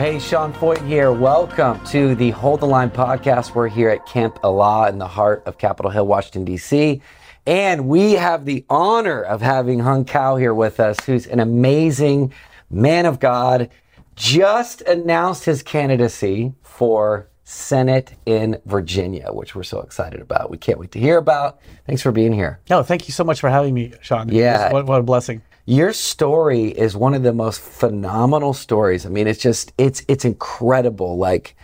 Hey, Sean Feucht here. Welcome to the Hold the Line podcast. We're here at Camp Elah in the heart of Capitol Hill, Washington, D.C. And we have the honor of having Hung Cao here with us, who's an amazing man of God. Just announced his candidacy for Senate in Virginia, which we're so excited about. We can't wait to hear about. Thanks for being here. No, thank you so much for having me, Sean. Yeah. What, what a blessing. Your story is one of the most phenomenal stories. I mean, it's just it's it's incredible. Like,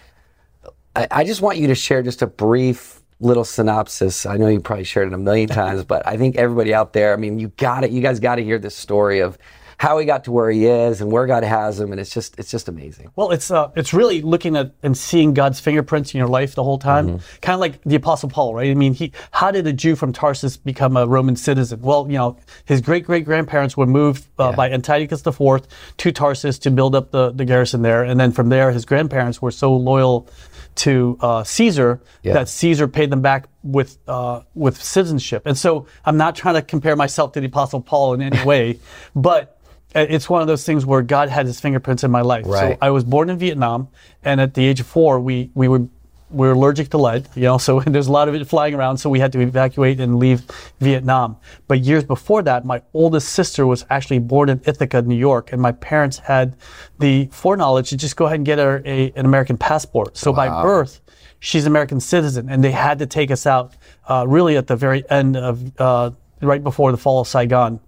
I, I just want you to share just a brief little synopsis. I know you probably shared it a million times, but I think everybody out there. I mean, you got it. You guys got to hear this story of how he got to where he is and where God has him, and it's just it's just amazing. Well, it's uh, it's really looking at and seeing God's fingerprints in your life the whole time, Mm-hmm. kind of like the Apostle Paul, right? I mean, he how did a Jew from Tarsus become a Roman citizen? Well, you know, his great great grandparents were moved uh, by Antiochus IV to Tarsus to build up the the garrison there, and then from there, his grandparents were so loyal to uh, Caesar Yeah. that Caesar paid them back with uh, with citizenship. And so, I'm not trying to compare myself to the Apostle Paul in any way, but it's one of those things where God had His fingerprints in my life. Right. So I was born in Vietnam, and at the age of four, we we were we were allergic to lead. You know, so there's a lot of it flying around. So we had to evacuate and leave Vietnam. But years before that, my oldest sister was actually born in Ithaca, New York, and my parents had the foreknowledge to just go ahead and get her a, an American passport. So by birth, she's an American citizen, and they had to take us out uh, really at the very end of uh, right before the fall of Saigon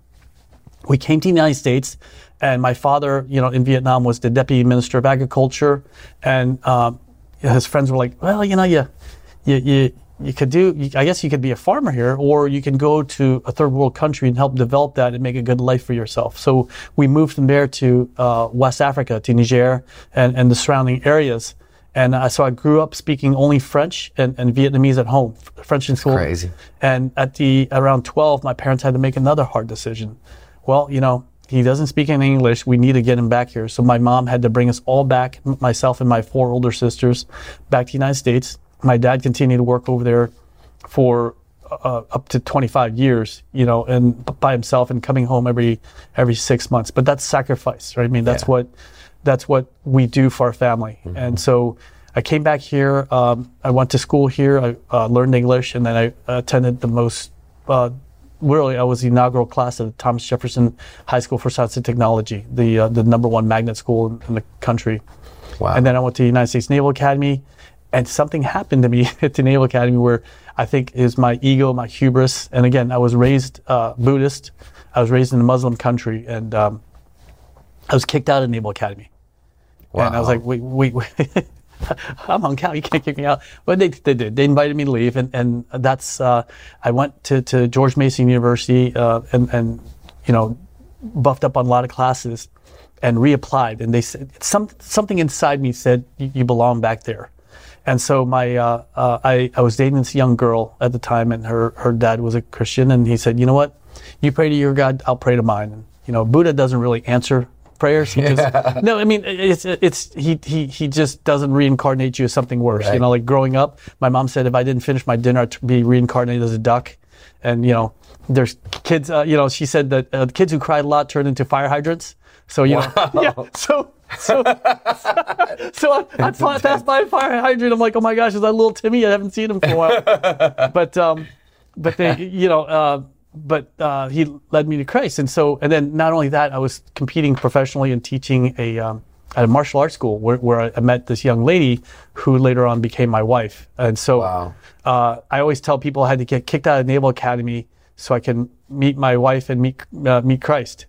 we came to the United States, and my father, you know, in Vietnam was the deputy minister of agriculture, and um, his friends were like, "Well, you know, you, you, you, you could do. You, I guess you could be a farmer here, or you can go to a third world country and help develop that and make a good life for yourself." So we moved from there to uh, West Africa, to Niger, and, and the surrounding areas. And uh, so I grew up speaking only French and, and Vietnamese at home, French in school. crazy. And at the around 12, my parents had to make another hard decision. Well, you know, he doesn't speak any English. We need to get him back here. So my mom had to bring us all back, myself and my four older sisters, back to the United States. My dad continued to work over there for uh, up to 25 years, you know, and by himself and coming home every every six months. But that's sacrifice, right? I mean, that's Yeah. what that's what we do for our family. And so I came back here. Um, I went to school here. I uh, learned English, and then I attended the most. Uh, really, I was the inaugural class of Thomas Jefferson High School for Science and Technology, the uh, the number one magnet school in, in the country. Wow. And then I went to the United States Naval Academy, and something happened to me at the Naval Academy where I think is my ego, my hubris. And again, I was raised uh, Buddhist. I was raised in a Muslim country, and um, I was kicked out of Naval Academy. Wow. And I was like, wait, wait, wait. I'm on Cal. You can't kick me out. But they, they did. They invited me to leave, and and that's. Uh, I went to, to George Mason University, uh, and and you know, buffed up on a lot of classes, and reapplied. And they said some something inside me said you, you belong back there. And so my uh, uh, I I was dating this young girl at the time, and her her dad was a Christian, and he said, you know what, you pray to your God, I'll pray to mine. And you know, Buddha doesn't really answer prayers. He just, no, I mean it's it's he he he just doesn't reincarnate you as something worse. You know, like growing up, my mom said if I didn't finish my dinner, I'd be reincarnated as a duck. And you know, there's kids. Uh, you know, she said that uh, kids who cried a lot turned into fire hydrants. So you know, yeah. So so so I, I pa- passed by a fire hydrant. I'm like, oh my gosh, is that little Timmy? I haven't seen him for a while. but um, but they, you know, uh, but uh, he led me to Christ, and so and then not only that, I was competing professionally and teaching a um, at a martial arts school where, where I met this young lady who later on became my wife, and so Wow. uh, I always tell people I had to get kicked out of Naval Academy so I can meet my wife and meet uh, meet Christ,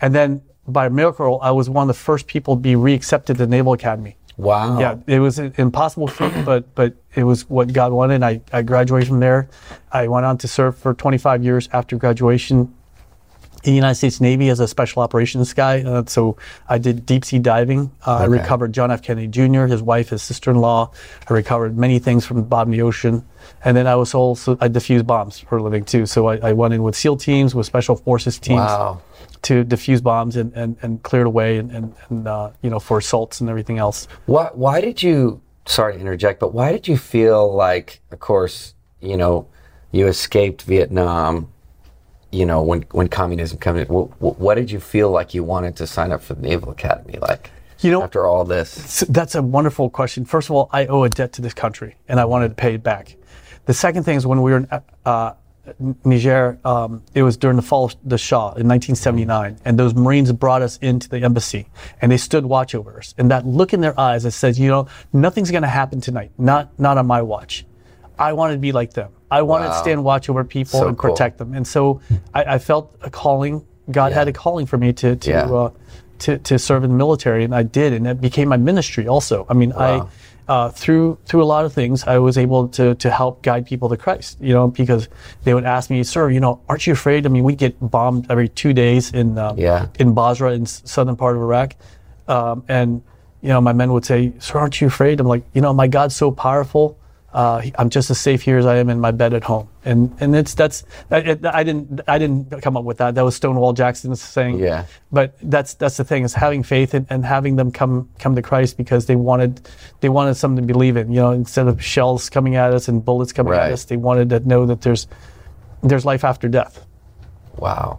and then by miracle, I was one of the first people to be reaccepted to the Naval Academy. Wow. Yeah, it was an impossible feat, but but it was what God wanted. I, I graduated from there. I went on to serve for 25 years after graduation in the United States Navy as a special operations guy. Uh, so I did deep sea diving. Uh, I recovered John F. Kennedy Jr., his wife, his sister-in-law. I recovered many things from the bottom of the ocean. And then I was also, I defused bombs for a living too. So I, I went in with SEAL teams, with special forces teams Wow. to defuse bombs and, and, and clear it away and, and, and uh, you know, for assaults and everything else. Why, why did you, sorry to interject, but why did you feel like, of course, you know, you escaped Vietnam, you know, when, when communism came in, what, what did you feel like you wanted to sign up for the Naval Academy? Like, You know- after all this? That's a wonderful question. First of all, I owe a debt to this country, and I wanted to pay it back. The second thing is when we were in uh, Niger, um, it was during the fall of the Shah in 1979, and those Marines brought us into the embassy, and they stood watch over us. And that look in their eyes that says, you know, nothing's going to happen tonight, not not on my watch. I wanted to be like them. I wanted to Wow. stand watch over people So and cool. protect them. And so I, I felt a calling. God Yeah. had a calling for me to to Yeah. uh, to, to serve in the military, and I did, and it became my ministry also. I mean, Wow. I uh, through through a lot of things, I was able to to help guide people to Christ. You know, because they would ask me, "Sir, you know, aren't you afraid?" I mean, we get bombed every two days in um, Yeah. in Basra in southern part of Iraq, um, and you know, my men would say, "Sir, aren't you afraid?" I'm like, "You know, my God's so powerful." Uh, I'm just as safe here as I am in my bed at home, and and it's that's I, I didn't I didn't come up with that. That was Stonewall Jackson's saying. Yeah. But that's that's the thing is having faith and, and having them come come to Christ because they wanted they wanted something to believe in. You know, instead of shells coming at us and bullets coming Right. at us, they wanted to know that there's there's life after death. Wow.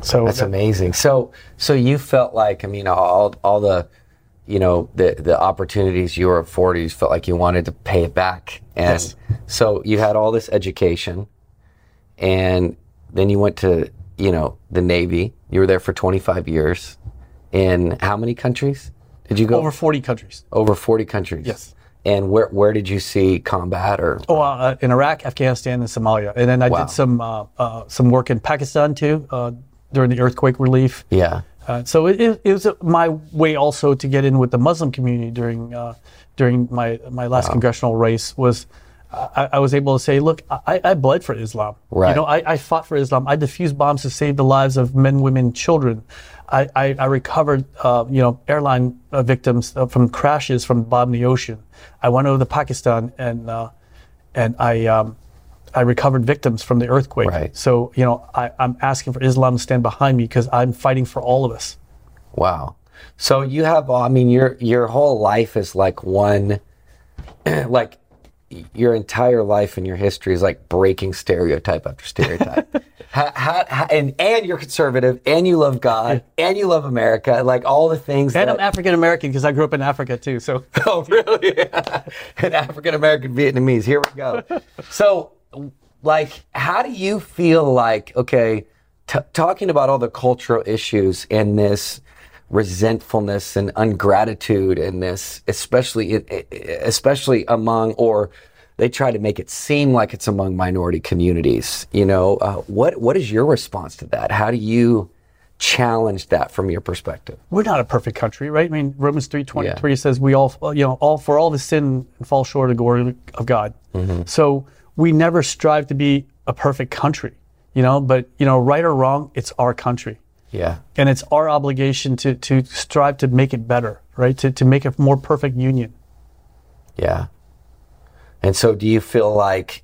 So That's that- amazing. So, so you felt like, I mean, all, all the, you know, the, the opportunities you were afforded, felt like you wanted to pay it back. And Yes. so you had all this education and then you went to, you know, the Navy. You were there for 25 years. In how many countries did you go? over 40 countries. Over 40 countries. Yes. And where, where did you see combat or? Oh, uh, in Iraq, Afghanistan, and Somalia, and then I Wow. did some uh, uh, some work in Pakistan too uh, during the earthquake relief. Yeah. Uh, so it, it, it was my way also to get in with the Muslim community during uh, during my my last congressional race was I, I was able to say, look, I, I bled for Islam. Right. You know, I, I fought for Islam. I defused bombs to save the lives of men, women, children. I, I, I recovered, uh, you know, airline uh, victims uh, from crashes from the bottom of the ocean. I went over to Pakistan and uh, and I um, I recovered victims from the earthquake. Right. So you know, I, I'm asking for Islam to stand behind me because I'm fighting for all of us. Wow. So you have, I mean, your your whole life is like one, like your entire life and your history is like breaking stereotype after stereotype. how, how, how, and and you're conservative, and you love God, and you love America, like all the things. And that, I'm African American because I grew up in Africa too. So Oh, really? An African American Vietnamese. Here we go. So, like, how do you feel like, okay, t- talking about all the cultural issues and this resentfulness and ungratitude and this, especially, especially among, or they try to make it seem like it's among minority communities. You know, uh, what what is your response to that? How do you challenge that from your perspective? we're not a perfect country, right? I mean, Romans three twenty three says we all, you know, all for all the sin and fall short of the glory of God. So we never strive to be a perfect country, you know. But you know, right or wrong, it's our country, Yeah. and it's our obligation to to strive to make it better, right? To to make a more perfect union. Yeah. And so, do you feel like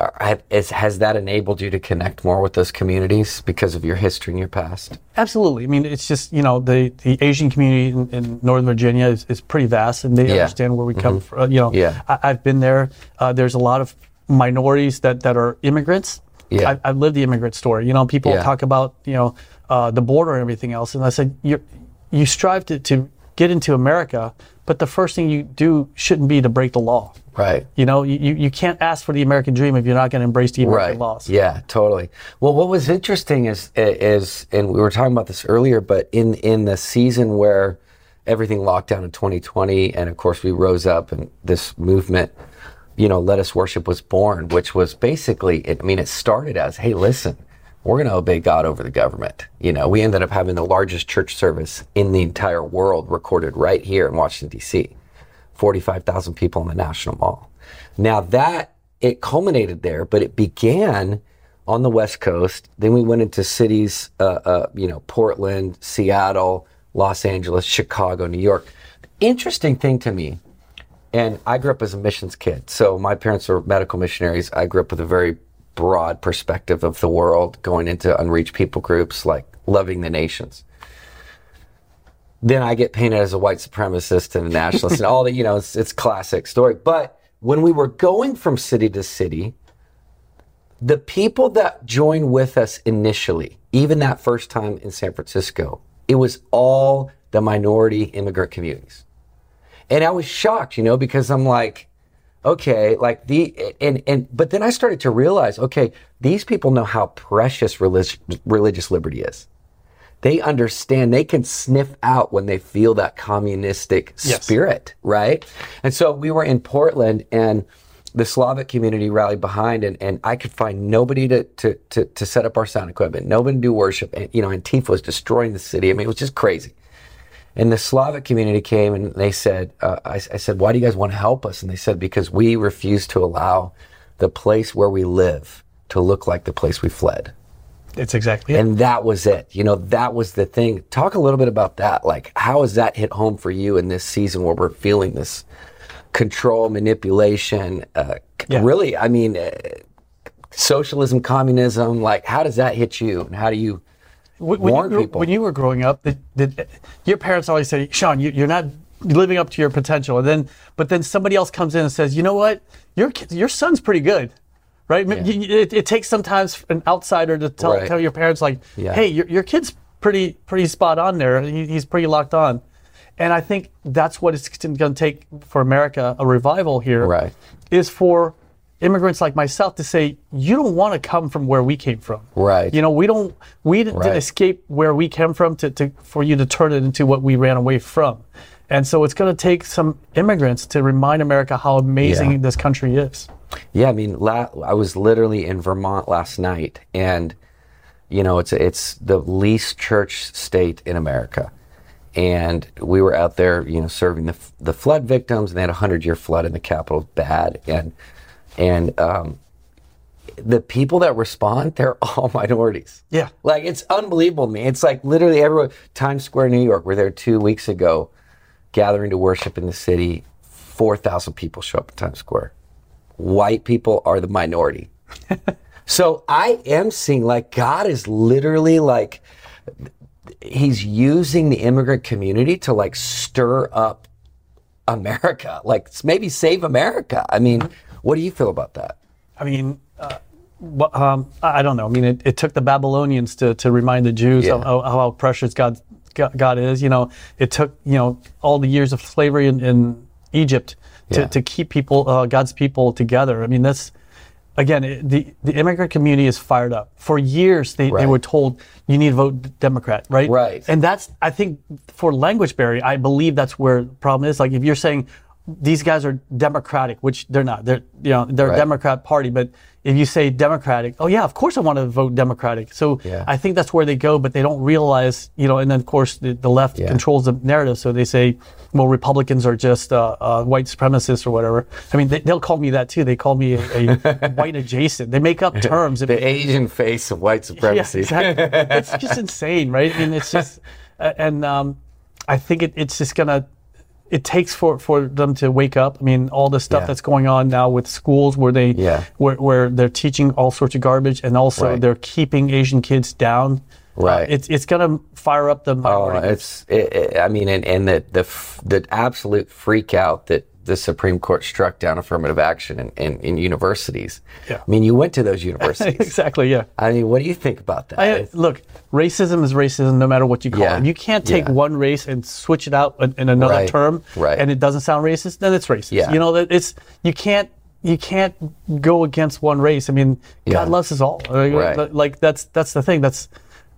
uh, have- has that enabled you to connect more with those communities because of your history and your past? Absolutely. I mean, it's just you know the, the Asian community in, in Northern Virginia is, is pretty vast, and they Yeah. understand where we come from. You know, Yeah. I, I've been there. Uh, there's a lot of minorities that, that are immigrants. Yeah. I, I've lived the immigrant story. You know, people Yeah. talk about you know uh, the border and everything else, and I said you you strive to, to get into America, but the first thing you do shouldn't be to break the law. Right. You know, you, you you can't ask for the American dream if you're not going to embrace the American Right. laws. Yeah, totally. Well, what was interesting is is and we were talking about this earlier, but in in the season where everything locked down in 2020, and of course we rose up and this movement, you know, Let Us Worship was born, which was basically, it, I mean, it started as, hey, listen, we're going to obey God over the government. You know, we ended up having the largest church service in the entire world recorded right here in Washington D.C. 45,000 people in the National Mall. Now that it culminated there, but it began on the West Coast. Then we went into cities, uh, uh, you know, Portland, Seattle, Los Angeles, Chicago, New York. The interesting thing to me, and I grew up as a missions kid. So my parents were medical missionaries. I grew up with a very broad perspective of the world, going into unreached people groups, like loving the nations then I get painted as a white supremacist and a nationalist and all that, you know, it's, it's classic story. But when we were going from city to city, the people that joined with us initially, even that first time in San Francisco, it was all the minority immigrant communities. And I was shocked, you know, because I'm like, okay, like the and and but then I started to realize, okay, these people know how precious religious religious liberty is. They understand, they can sniff out when they feel that communistic Yes. spirit, right? And so we were in Portland and the Slavic community rallied behind and, and I could find nobody to, to, to, to set up our sound equipment, nobody to do worship. And, you know, Antifa was destroying the city. I mean, it was just crazy. And the Slavic community came and they said, uh, I, I said, why do you guys want to help us? And they said, because we refuse to allow the place where we live to look like the place we fled. It's exactly it. And that was it. You know, that was the thing. Talk a little bit about that. Like, how has that hit home for you in this season where we're feeling this control, manipulation? Uh, Yeah. Really, I mean, uh, socialism, communism. Like, how does that hit you? And how do you When, when warn you, grew- people? when you were growing up, did, did, your parents always say, "Sean, you, you're not living up to your potential." And then, but then somebody else comes in and says, "You know what? Your kid- your son's pretty good." Right? You- It, it takes sometimes an outsider to tell, Right. tell your parents, like, Yeah. "Hey, your, your kid's pretty pretty spot on there. He, he's pretty locked on." And I think that's what it's going to take for America a revival here. Right. Is for immigrants like myself to say, "You don't want to come from where we came from." Right. You know, we don't we didn't Right. escape where we came from to, to for you to turn it into what we ran away from. And so it's going to take some immigrants to remind America how amazing Yeah. this country is. Yeah, I mean, la- I was literally in Vermont last night, and you know, it's it's the least church state in America, and we were out there, you know, serving the f- the flood victims, and they had a hundred year flood in the capital, bad, and and um, the people that respond, they're all minorities. Yeah. Like it's unbelievable to me. It's like literally everywhere. Times Square, New York. We're there two weeks ago, gathering to worship in the city. Four thousand people show up in Times Square. White people are the minority. so I am seeing like God is literally like He's using the immigrant community to like stir up America, like maybe save America. I mean, what do you feel about that? I mean, uh, um, I don't know. I mean, it, it took the Babylonians to, to remind the Jews Yeah. of how, how precious God, God God is. You know, it took you know all the years of slavery in, in Egypt to, Yeah. to keep people uh, God's people together. I mean, that's again it, the the immigrant community is fired up. For years, they, they were told you need to vote Democrat, right? Right. And that's I think for language barrier, I believe that's where the problem is. Like if you're saying these guys are Democratic, which they're not. They're you know they're Right. a Democrat party, but if you say Democratic, oh yeah, of course I want to vote Democratic. So Yeah. I think that's where they go, but they don't realize, you know. And then of course the, the left Yeah. controls the narrative, so they say, well, Republicans are just uh, uh, white supremacists or whatever. I mean, they, they'll call me that too. They call me a, a white adjacent. They make up terms. The Asian face of white Yeah, supremacy. exactly. it's just insane, right? I mean, it's just, uh, and um, I think it, it's just gonna. It takes for, for them to wake up. I mean, all the stuff Yeah. that's going on now with schools where they Yeah. where, where they're teaching all sorts of garbage, and also Right. they're keeping Asian kids down. Right. Uh, it's it's gonna fire up the Oh, minority. it's. It, it, I mean, and, and the the f- the absolute freak out that the Supreme Court struck down affirmative action in, in, in universities. Yeah. I mean, you went to those universities. exactly. Yeah. I mean, what do you think about that? I, uh, look, racism is racism no matter what you call Yeah. it. You can't take Yeah. one race and switch it out in, in another Right. term, Right. and it doesn't sound racist. Then it's racist. Yeah. You know it's you can't you can't go against one race. I mean. God loves us all. Like, like that's that's the thing. That's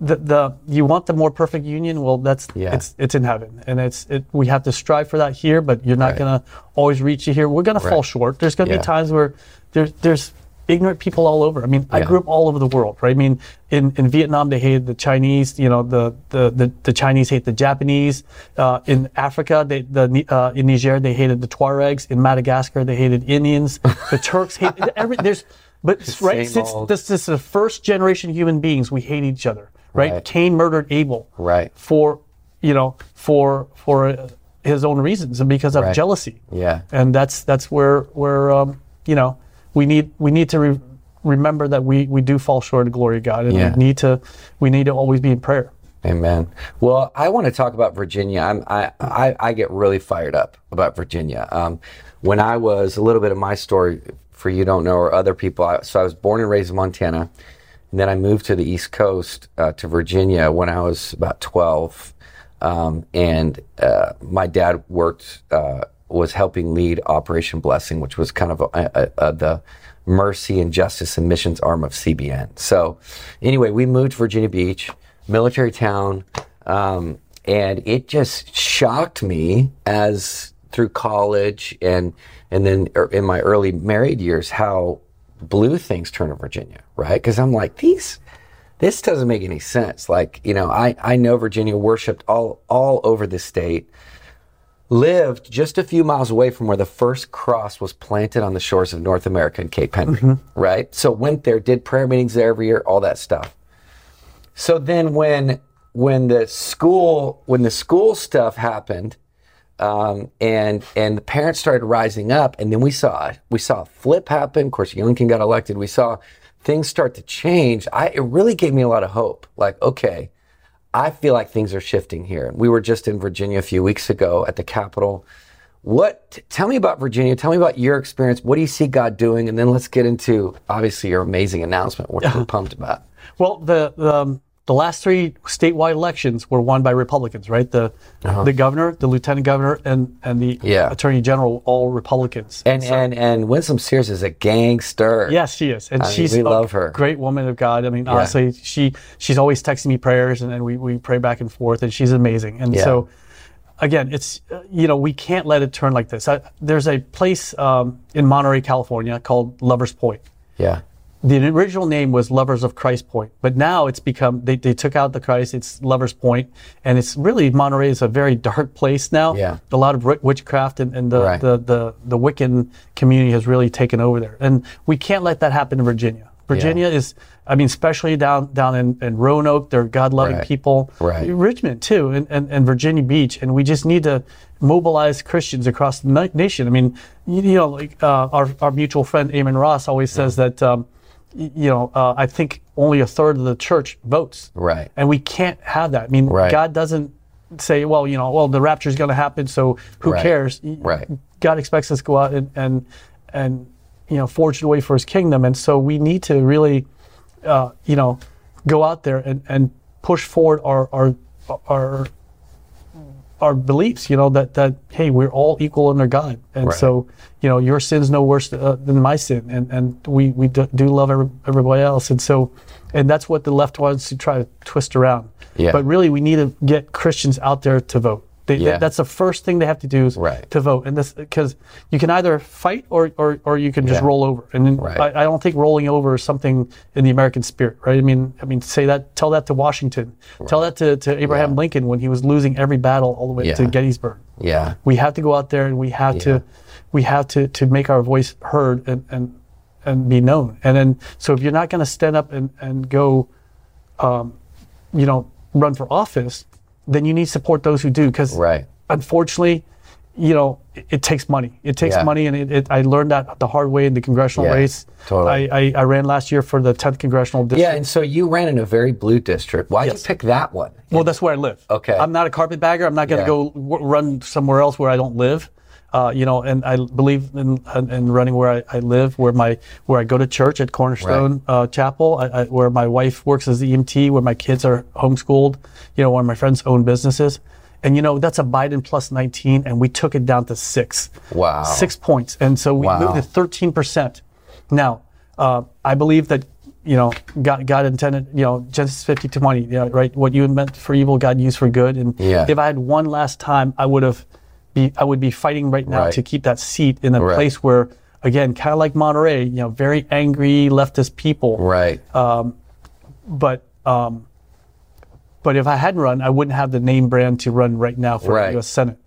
the, the you want the more perfect union. Well, that's Yeah. it's it's in heaven, and it's it. We have to strive for that here, but you're not Right. gonna always reach it here. We're gonna fall short. There's gonna Yeah. be times where there's there's ignorant people all over. I mean, I grew up all over the world, right? I mean, in, in Vietnam they hated the Chinese. You know, the the, the, the Chinese hate the Japanese. Uh, in Africa, they the uh, in Niger they hated the Tuaregs. In Madagascar they hated Indians. The Turks hate every there's. But right since this, this is the first generation human beings, we hate each other, right? Right. Cain murdered Abel, Right. For you know, for for uh, his own reasons and because of Right. jealousy yeah. and that's that's where where um, you know we need we need to re- remember that we we do fall short of the glory of God, and Yeah. we need to we need to always be in prayer. Amen. Well, I want to talk about Virginia. I'm, I, I, I get really fired up about Virginia. Um, when I was a little bit of my story for you don't know or other people. I, so I was born and raised in Montana, and then I moved to the East Coast uh, to Virginia when I was about 12. um, and uh, my dad worked uh, was helping lead Operation Blessing, which was kind of a, a, a, the mercy and justice and missions arm of CBN. So, anyway, we moved to Virginia Beach, military town, um, and it just shocked me as through college and and then er, in my early married years how blue things turn in Virginia, right? Because I'm like these. This doesn't make any sense. Like, you know, I, I know Virginia worshiped all all over the state lived just a few miles away from where the first cross was planted on the shores of North America and Cape Henry, mm-hmm. right? So went there, did prayer meetings there every year, all that stuff. So then when when the school when the school stuff happened, um, and and the parents started rising up, and then we saw we saw a flip happen. Of course, Youngkin got elected. We saw things start to change. I it really gave me a lot of hope. Like, okay, I feel like things are shifting here. We were just in Virginia a few weeks ago at the Capitol. What? Tell me about Virginia. Tell me about your experience. What do you see God doing? And then let's get into obviously your amazing announcement, which we're pumped about. Well, the, the um, the last three statewide elections were won by Republicans, right? The uh-huh. the governor, the lieutenant governor, and and the yeah. attorney general, all Republicans. And so, and and Winsome Sears is a gangster. Yes, she is, and I she's mean, we love her. Great woman of God. I mean, yeah. honestly, she she's always texting me prayers, and then we we pray back and forth, and she's amazing. And yeah. so. Again, it's you know we can't let it turn like this. I, there's a place um, in Monterey, California, called Lovers Point. Yeah the original name was Lovers of Christ Point, but now it's become they, they took out the Christ. It's Lovers Point, and it's really Monterey is a very dark place now. Yeah, a lot of witchcraft and, and the, right. the, the the Wiccan community has really taken over there, and we can't let that happen in Virginia. Virginia yeah. is, I mean, especially down down in, in Roanoke, they're God loving right. people. Right. Richmond too, and, and, and Virginia Beach, and we just need to mobilize Christians across the nation. I mean, you, you know, like uh, our our mutual friend Eamon Ross always says that. Um, you know, uh, I think only a third of the church votes. Right. And we can't have that. I mean, right. God doesn't say, well, you know, well, the rapture is going to happen, so who right. cares? Right. God expects us to go out and, and, and, you know, forge the way for his kingdom. And so we need to really, uh, you know, go out there and, and push forward our, our, our our beliefs, you know, that, that, hey, we're all equal under God. And right. so, you know, your sin's no worse uh, than my sin. And, and we, we do, do love every, everybody else. And so, and that's what the left wants to try to twist around. Yeah. But really, we need to get Christians out there to vote. They, yeah. that's the first thing they have to do is right. to vote, and this because you can either fight or, or, or you can just yeah. roll over. And right. I, I, don't think rolling over is something in the American spirit, right? I mean, I mean, say that, tell that to Washington, right. tell that to, to Abraham yeah. Lincoln when he was losing every battle all the way to Gettysburg. Yeah, we have to go out there and we have to, we have to to make our voice heard and and and be known. And then, so if you're not going to stand up and and go, um, you know, run for office then you need to support those who do because right. unfortunately, you know, it, it, takes money. It takes yeah. money, and it, it, I learned that the hard way in the congressional yeah, race. Totally. I, I, I, ran last year for the 10th congressional district. Yeah, and so you ran in a very blue district. Why did you pick that one? Well, that's where I live. Okay. I'm not a carpetbagger. I'm not going to yeah. go w- run somewhere else where I don't live. Uh, you know, and I believe in, in running where I, I, live, where my where I go to church at Cornerstone right. uh, Chapel, I, I, where my wife works as the EMT, where my kids are homeschooled. You know, where my friends own businesses. And you know, that's a Biden plus 19, and we took it down to six. Wow. Six points. And so we wow. moved to 13%. Now, uh, I believe that, you know, God, God intended, you know, Genesis 50 to 20, you know, right? What you meant for evil, God used for good. And yeah. if I had one last time, I would have be I would be fighting right now right. to keep that seat in a right. place where, again, kind of like Monterey, you know, very angry leftist people. Right. Um, but um, but if I hadn't run, I wouldn't have the name brand to run right now for right. the U.S. Senate.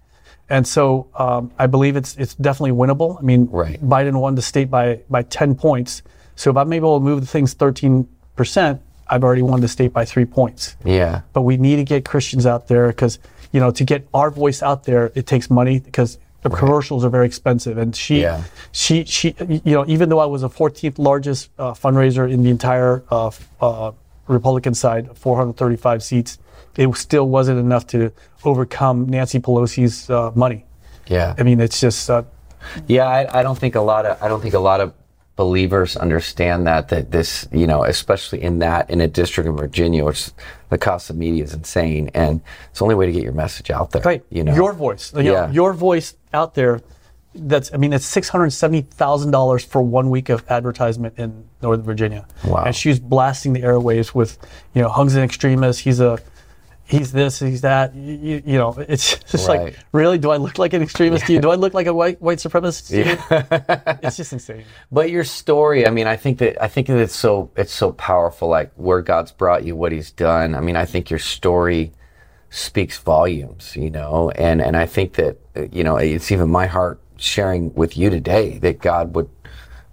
And so um, I believe it's it's definitely winnable. I mean, right. Biden won the state by by 10 points. So if I'm able to move the things 13 percent, I've already won the state by three points. Yeah. But we need to get Christians out there because you know, to get our voice out there, it takes money because the right. commercials are very expensive. And she, yeah. she, she, you know, even though I was the 14th largest uh, fundraiser in the entire uh, uh, Republican side, 435 seats, it still wasn't enough to overcome Nancy Pelosi's uh, money. Yeah. I mean, it's just. Uh, yeah, I, I, don't think a lot of I don't think a lot of believers understand that that this you know especially in that in a district of Virginia which the cost of media is insane and it's the only way to get your message out there Right. you know your voice. You know, Yeah. your voice out there. That's. I mean, it's six hundred seventy thousand dollars for one week of advertisement in Northern Virginia. Wow. And she's blasting the airwaves with, you know, Hung's an extremist. He's a, he's this. He's that. You, you know, it's just Right. like, really, do I look like an extremist to you? Do I look like a white white supremacist to you? it's just insane. But your story, I mean, I think that I think that it's so it's so powerful, like where God's brought you, what He's done. I mean, I think your story speaks volumes, you know, and and I think that you know it's even my heart sharing with you today that God would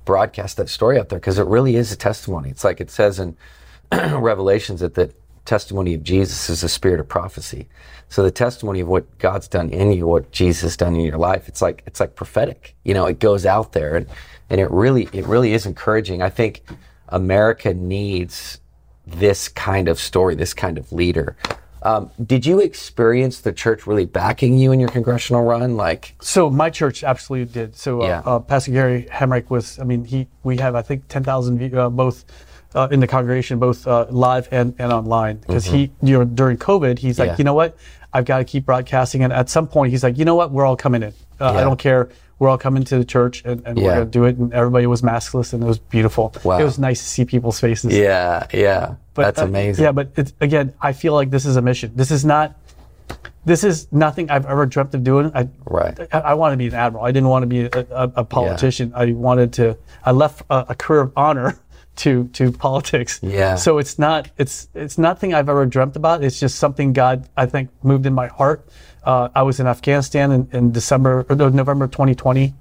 broadcast that story out there because it really is a testimony. It's like it says in Revelations that the testimony of Jesus is the spirit of prophecy. So the testimony of what God's done in you, what Jesus has done in your life, it's like it's like prophetic. You know, it goes out there and and it really it really is encouraging. I think America needs this kind of story, this kind of leader. Um, did you experience the church really backing you in your congressional run? Like, So my church absolutely did. So uh, Yeah. uh, Pastor Gary Hamrick was. I mean, he we have I think ten thousand uh, both uh, in the congregation, both uh, live and, and online. Because he, you know, during COVID, he's like, Mm-hmm. Yeah. you know what, I've got to keep broadcasting. And at some point, he's like, you know what, we're all coming in. Uh, I don't care. We're all coming to the church, and, and we're gonna do it. And everybody was maskless, and it was beautiful. Wow. It was nice to see people's faces. yeah, yeah, but, that's uh, amazing. Yeah, but it's, again, I feel like this is a mission. This is not. This is nothing I've ever dreamt of doing. I, Right. I, I wanted to be an admiral. I didn't want to be a, a, a politician. I wanted to. I left a, a career of honor to to politics. Yeah. So it's not. It's it's nothing I've ever dreamt about. It's just something God I think moved in my heart. Uh, I was in Afghanistan in, in December or no, November 2020,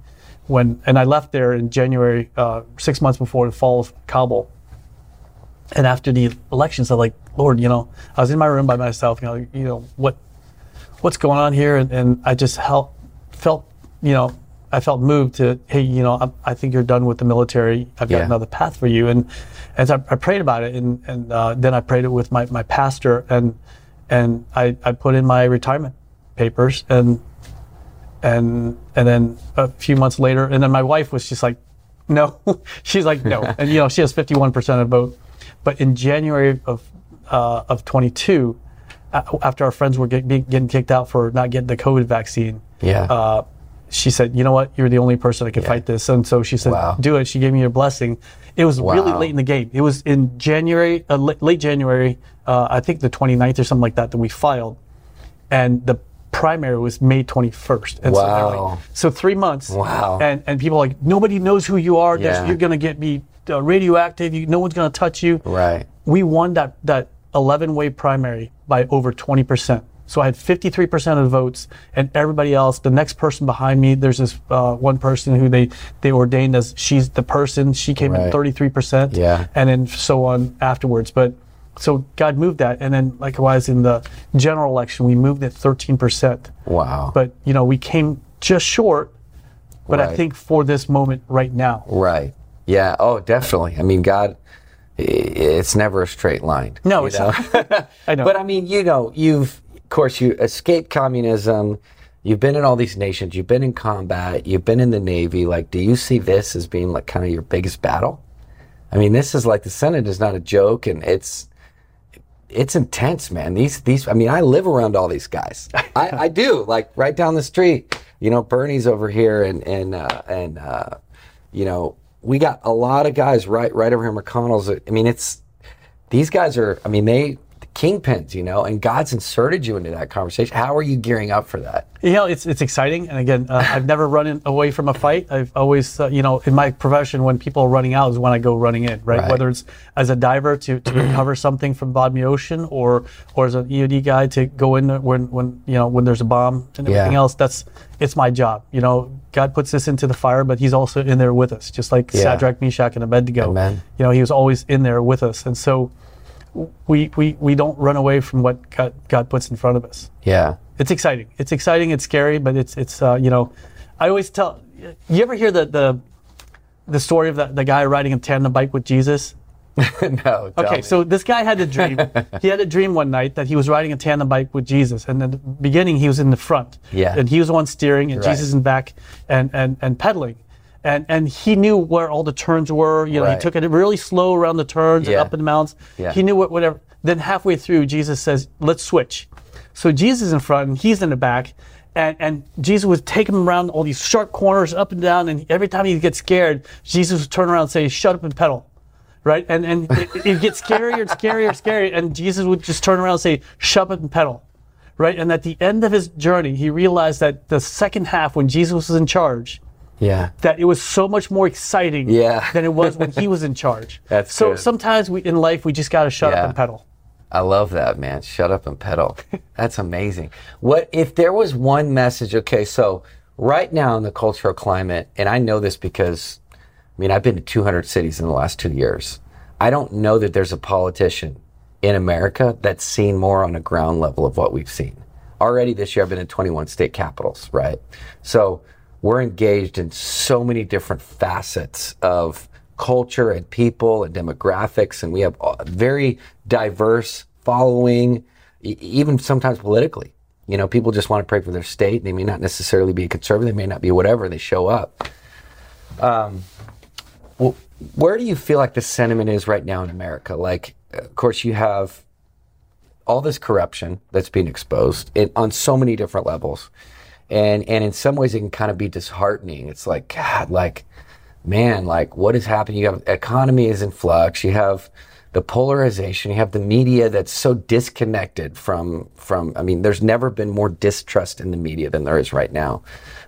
when and I left there in January, uh, six months before the fall of Kabul. And after the elections, I'm like, Lord, you know, I was in my room by myself. You know, you know what, what's going on here? And, and I just help, felt, you know, I felt moved to, hey, you know, I, I think you're done with the military. I've got Yeah. another path for you. And as I, I prayed about it, and and uh, then I prayed it with my, my pastor, and and I, I put in my retirement papers, and and and then a few months later, and then my wife was just like, no, she's like no, and you know she has 51 percent of the vote, but in January of uh, of 22, after our friends were get, being, getting kicked out for not getting the COVID vaccine, Yeah. uh, she said, you know what, you're the only person that can fight this, and so she said, Wow. do it. She gave me her blessing. It was really late in the game. It was in January, uh, late, late January, uh, I think the 29th or something like that, that we filed and the primary was May 21st. And so, like- Wow. so three months. Wow. And and people are like nobody knows who you are. Yeah. You're gonna get me uh, radioactive. You, no one's gonna touch you. right. We won that that 11 way primary by over 20 percent. So I had 53 percent of the votes, and everybody else. The next person behind me, there's this uh, one person who they they ordained as she's the person. She came in 33 percent. Yeah. And then so on afterwards, but. So God moved that, and then likewise in the general election, we moved it 13 percent Wow. but you know we came just short but i think for this moment right now Right. Yeah. Oh, definitely. I mean, God, it's never a straight line. No, it's know? not. I know. But I mean, you know, you've, course, you escaped communism. You've been in all these nations. You've been in combat. You've been in the Navy. Like, do you see this as being like kind of your biggest battle? I mean, this is like the Senate is not a joke, and it's it's intense, man. These these. I mean, I live around all these guys. I, I do. Like right down the street. You know, Bernie's over here, and and uh, and uh, you know, we got a lot of guys right right over here. McConnell's. I mean, it's these guys are. I mean, they kingpins. You know, and God's inserted you into that conversation. How are you gearing up for that? you know it's, it's exciting and again uh, i've never run in, away from a fight i've always uh, you know in my profession when people are running out is when i go running in right, Right. whether it's as a diver to, to recover something from bottom of the ocean or or as an eod guy to go in when when you know when there's a bomb and everything Yeah. else that's it's my job you know god puts this into the fire but he's also in there with us just like Yeah. shadrach meshach and abednego Amen. you know he was always in there with us and so we we, we don't run away from what god, god puts in front of us Yeah. it's exciting. It's exciting. It's scary, but it's it's uh, you know, I always tell. You ever hear the the the story of the, the guy riding a tandem bike with Jesus? no. Okay, me. so this guy had a dream. he had a dream one night that he was riding a tandem bike with Jesus, and in the beginning he was in the front, Yeah. and he was the one steering, and Right. Jesus in back, and and and pedaling, And and he knew where all the turns were. You know, Right. he took it really slow around the turns and up in the mountains. Yeah. He knew what whatever. Then halfway through, Jesus says, "Let's switch." So Jesus is in front and he's in the back. And, and Jesus would take him around all these sharp corners, up and down. And every time he gets scared, Jesus would turn around and say, "Shut up and pedal." right? And and it, it gets scarier and scarier and scarier. And Jesus would just turn around and say, "Shut up and pedal," right? And at the end of his journey, he realized that the second half, when Jesus was in charge, Yeah. that it was so much more exciting Yeah. than it was when he was in charge. That's so good. sometimes we in life we just got to shut Yeah. up and pedal. I love that, man. Shut up and pedal. That's amazing. What if there was one message? Okay, so right now in the cultural climate, and I know this because, I mean, I've been to 200 cities in the last two years. I don't know that there's a politician in America that's seen more on a ground level of what we've seen. Already this year, I've been in 21 state capitals, right? So we're engaged in so many different facets of culture and people and demographics, and we have a very diverse following, even sometimes politically. You know, people just want to pray for their state. They may not necessarily be a conservative, they may not be whatever, they show up. Um, well, where do you feel like the sentiment is right now in America? Like, of course, you have all this corruption that's being exposed in, on so many different levels. And, and in some ways, it can kind of be disheartening. It's like, God, like, man, like, what is happening? You have economy is in flux. You have the polarization. You have the media that's so disconnected from, from, I mean, there's never been more distrust in the media than there is right now.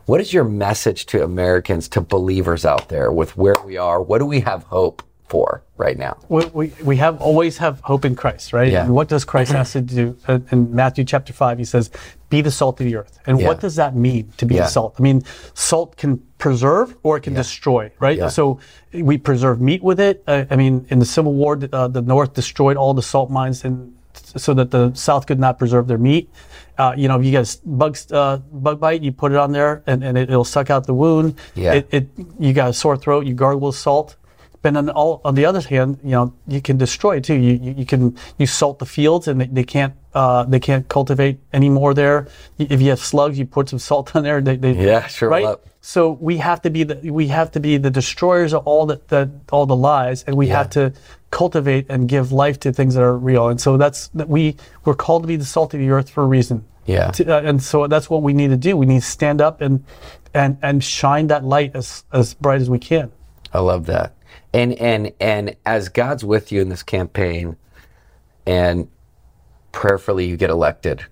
What is your message to Americans, to believers out there with where we are? What do we have hope for right now? We, we, we have always have hope in Christ, right? Yeah. And what does Christ ask to do? Uh, In Matthew chapter 5, he says, Be the salt of the earth. And Yeah. what does that mean to be Yeah. the salt? I mean, salt can preserve or it can destroy, right? Yeah. So we preserve meat with it. Uh, I mean, in the Civil War, uh, the North destroyed all the salt mines and so that the South could not preserve their meat. Uh, you know, if you get a bug, uh, bug bite, you put it on there and, and it, it'll suck out the wound. Yeah. It, it, you got a sore throat, you gargle with salt. But on, all, on the other hand, you know, you can destroy it too. You, you, you can you salt the fields, and they, they can't uh, they can't cultivate anymore there. If you have slugs, you put some salt on there. They, they Yeah, sure Right. So we have to be the we have to be the destroyers of all the, the all the lies, and we have to cultivate and give life to things that are real. And so that's that we we're called to be the salt of the earth for a reason. Yeah. To- uh, and so that's what we need to do. We need to stand up and and and shine that light as as bright as we can. I love that. And and and as God's with you in this campaign, and prayerfully you get elected,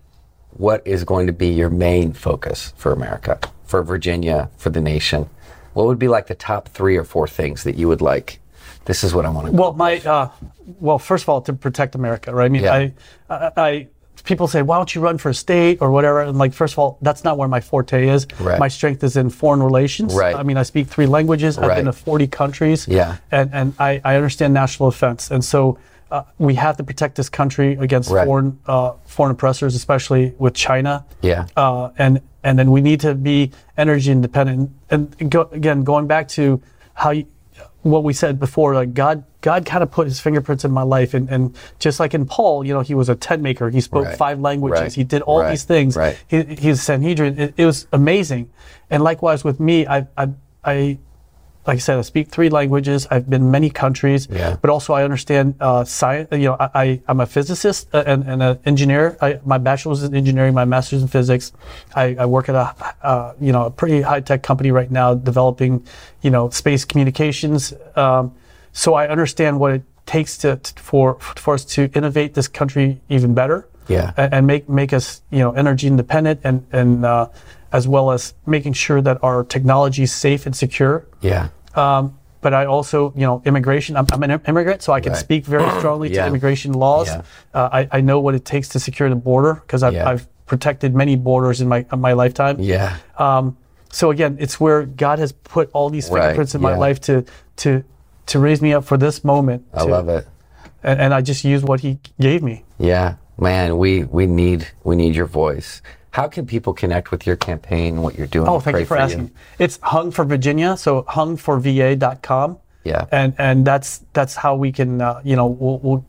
what is going to be your main focus for America, for Virginia, for the nation? What would be like the top three or four things that you would like? This is what I want to. Well, my uh, well, first of all, to protect America, right? I mean, Yeah. I, I, I, people say, why don't you run for a state or whatever? And like, first of all, that's not where my forte is. Right. My strength is in foreign relations. Right. I mean, I speak three languages. I've been to 40 countries. Yeah. And and I, I understand national defense, and so. Uh, we have to protect this country against Right. foreign uh, foreign oppressors, especially with China. Yeah. Uh, and and then we need to be energy independent. And go, again, going back to how you, what we said before, like God, God kind of put His fingerprints in my life, and, and just like in Paul, you know, he was a tent maker. He spoke Right. five languages. Right. He did all Right. these things. Right. He, he's Sanhedrin. It, it was amazing. And likewise with me, I, I, I, like I said, I speak three languages. I've been in many countries, Yeah. but also I understand uh, science. You know, I, I, I'm a physicist uh, and, and an engineer. I, my bachelor's in engineering, my master's in physics. I, I work at a, uh, you know, a pretty high tech company right now, developing, you know, space communications. Um, so I understand what it takes to, to for for us to innovate this country even better Yeah. and, and make make us you know energy independent and and uh, as well as making sure that our technology is safe and secure. Yeah. Um, but I also, you know, immigration. I'm, I'm an immigrant, so I can Right. speak very strongly Yeah. to immigration laws. Yeah. Uh, I, I know what it takes to secure the border because I've, Yeah. I've protected many borders in my in my lifetime. Yeah. Um, so again, it's where God has put all these Right, fingerprints in my life to to to raise me up for this moment. I to- love it. And, and I just use what He gave me. Yeah, man, we we need we need your voice. How can people connect with your campaign, what you're doing? Oh, thank you for asking. It's hung for Virginia, so hungforva.com. Yeah. And and that's that's how we can uh, you know we'll, we'll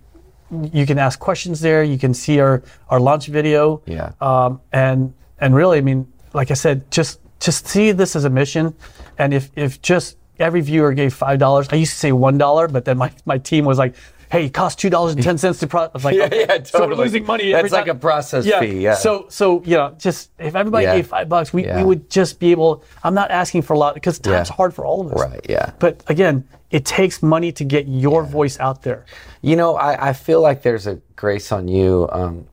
you can ask questions there. You can see our our launch video. Yeah. Um, and and really, I mean, like I said, just just see this as a mission, and if if just every viewer gave five dollars. I used to say one dollar, but then my, my team was like, "Hey, it costs two dollars and ten cents to process. Like, Yeah, okay. yeah, So we're losing money. every That's like a process fee, yeah. So so you know, just if everybody Yeah. gave five bucks, we, Yeah. we would just be able. I'm not asking for a lot because time's Yeah. hard for all of us. Right, yeah. But again, it takes money to get your voice out there. You know, I, I feel like there's a grace on you. Um,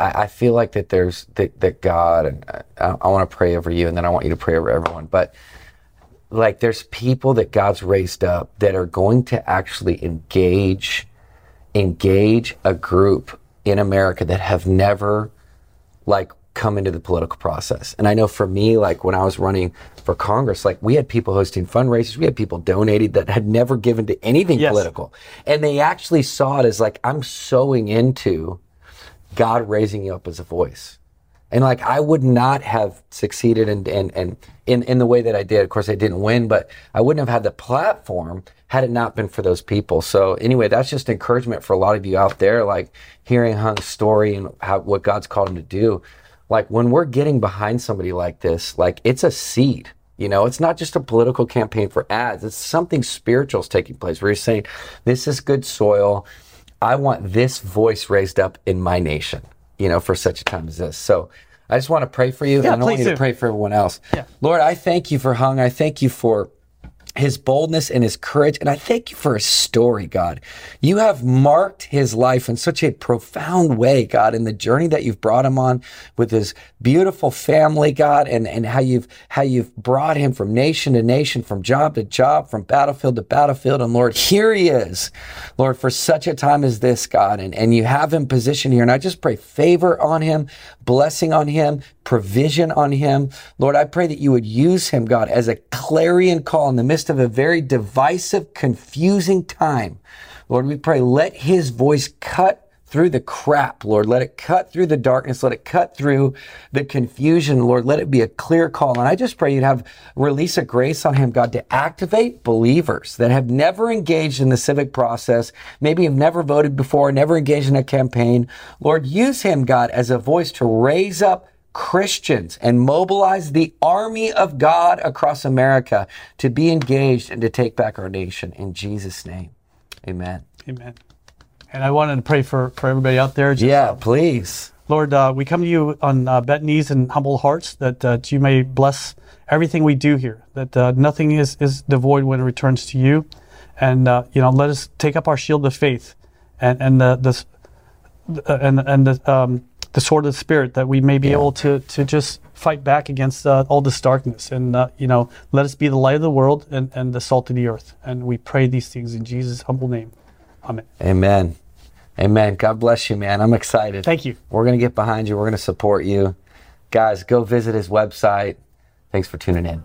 I, I feel like that there's that, that God and I, I want to pray over you, and then I want you to pray over everyone. But like, there's people that God's raised up that are going to actually engage, engage a group in America that have never like come into the political process. And I know for me, like when I was running for Congress, like we had people hosting fundraisers, we had people donating that had never given to anything Yes. political. And they actually saw it as like, I'm sowing into God raising you up as a voice. And like I would not have succeeded and and and in, in the way that I did. Of course I didn't win, but I wouldn't have had the platform had it not been for those people. So anyway, that's just encouragement for a lot of you out there, like hearing Hung's story and how what God's called him to do. Like when we're getting behind somebody like this, like it's a seed. You know, it's not just a political campaign for ads. It's something spiritual is taking place where you're saying, this is good soil. I want this voice raised up in my nation, you know, for such a time as this. So I just want to pray for you. Yeah, and I want you to pray for everyone else. Yeah. Lord, I thank you for Hung. I thank you for his boldness and his courage. And I thank you for his story, God. You have marked his life in such a profound way, God, in the journey that you've brought him on with his beautiful family, God, and, and how you've how you've brought him from nation to nation, from job to job, from battlefield to battlefield. And Lord, here he is, Lord, for such a time as this, God. And, and you have him positioned here. And I just pray favor on him, blessing on him, provision on him. Lord, I pray that you would use him, God, as a clarion call in the midst of a very divisive, confusing time. Lord, we pray, let his voice cut through the crap, Lord. Let it cut through the darkness. Let it cut through the confusion, Lord. Let it be a clear call. And I just pray you'd have release a grace on him, God, to activate believers that have never engaged in the civic process, maybe have never voted before, never engaged in a campaign. Lord, use him, God, as a voice to raise up Christians and mobilize the army of God across America to be engaged and to take back our nation. In Jesus' name, amen. Amen. And I wanted to pray for, for everybody out there. Just, Yeah, please. Lord, uh, we come to you on uh, bent knees and humble hearts that uh, you may bless everything we do here, that uh, nothing is, is devoid when it returns to you. And, uh, you know, let us take up our shield of faith and, and the, the, uh, and, and the, um, the sword of the Spirit that we may be able to, to just fight back against uh, all this darkness. And, uh, you know, let us be the light of the world and, and the salt of the earth. And we pray these things in Jesus' humble name. Amen. Amen. Amen. God bless you, man. I'm excited. Thank you. We're going to get behind you. We're going to support you. Guys, go visit his website. Thanks for tuning in.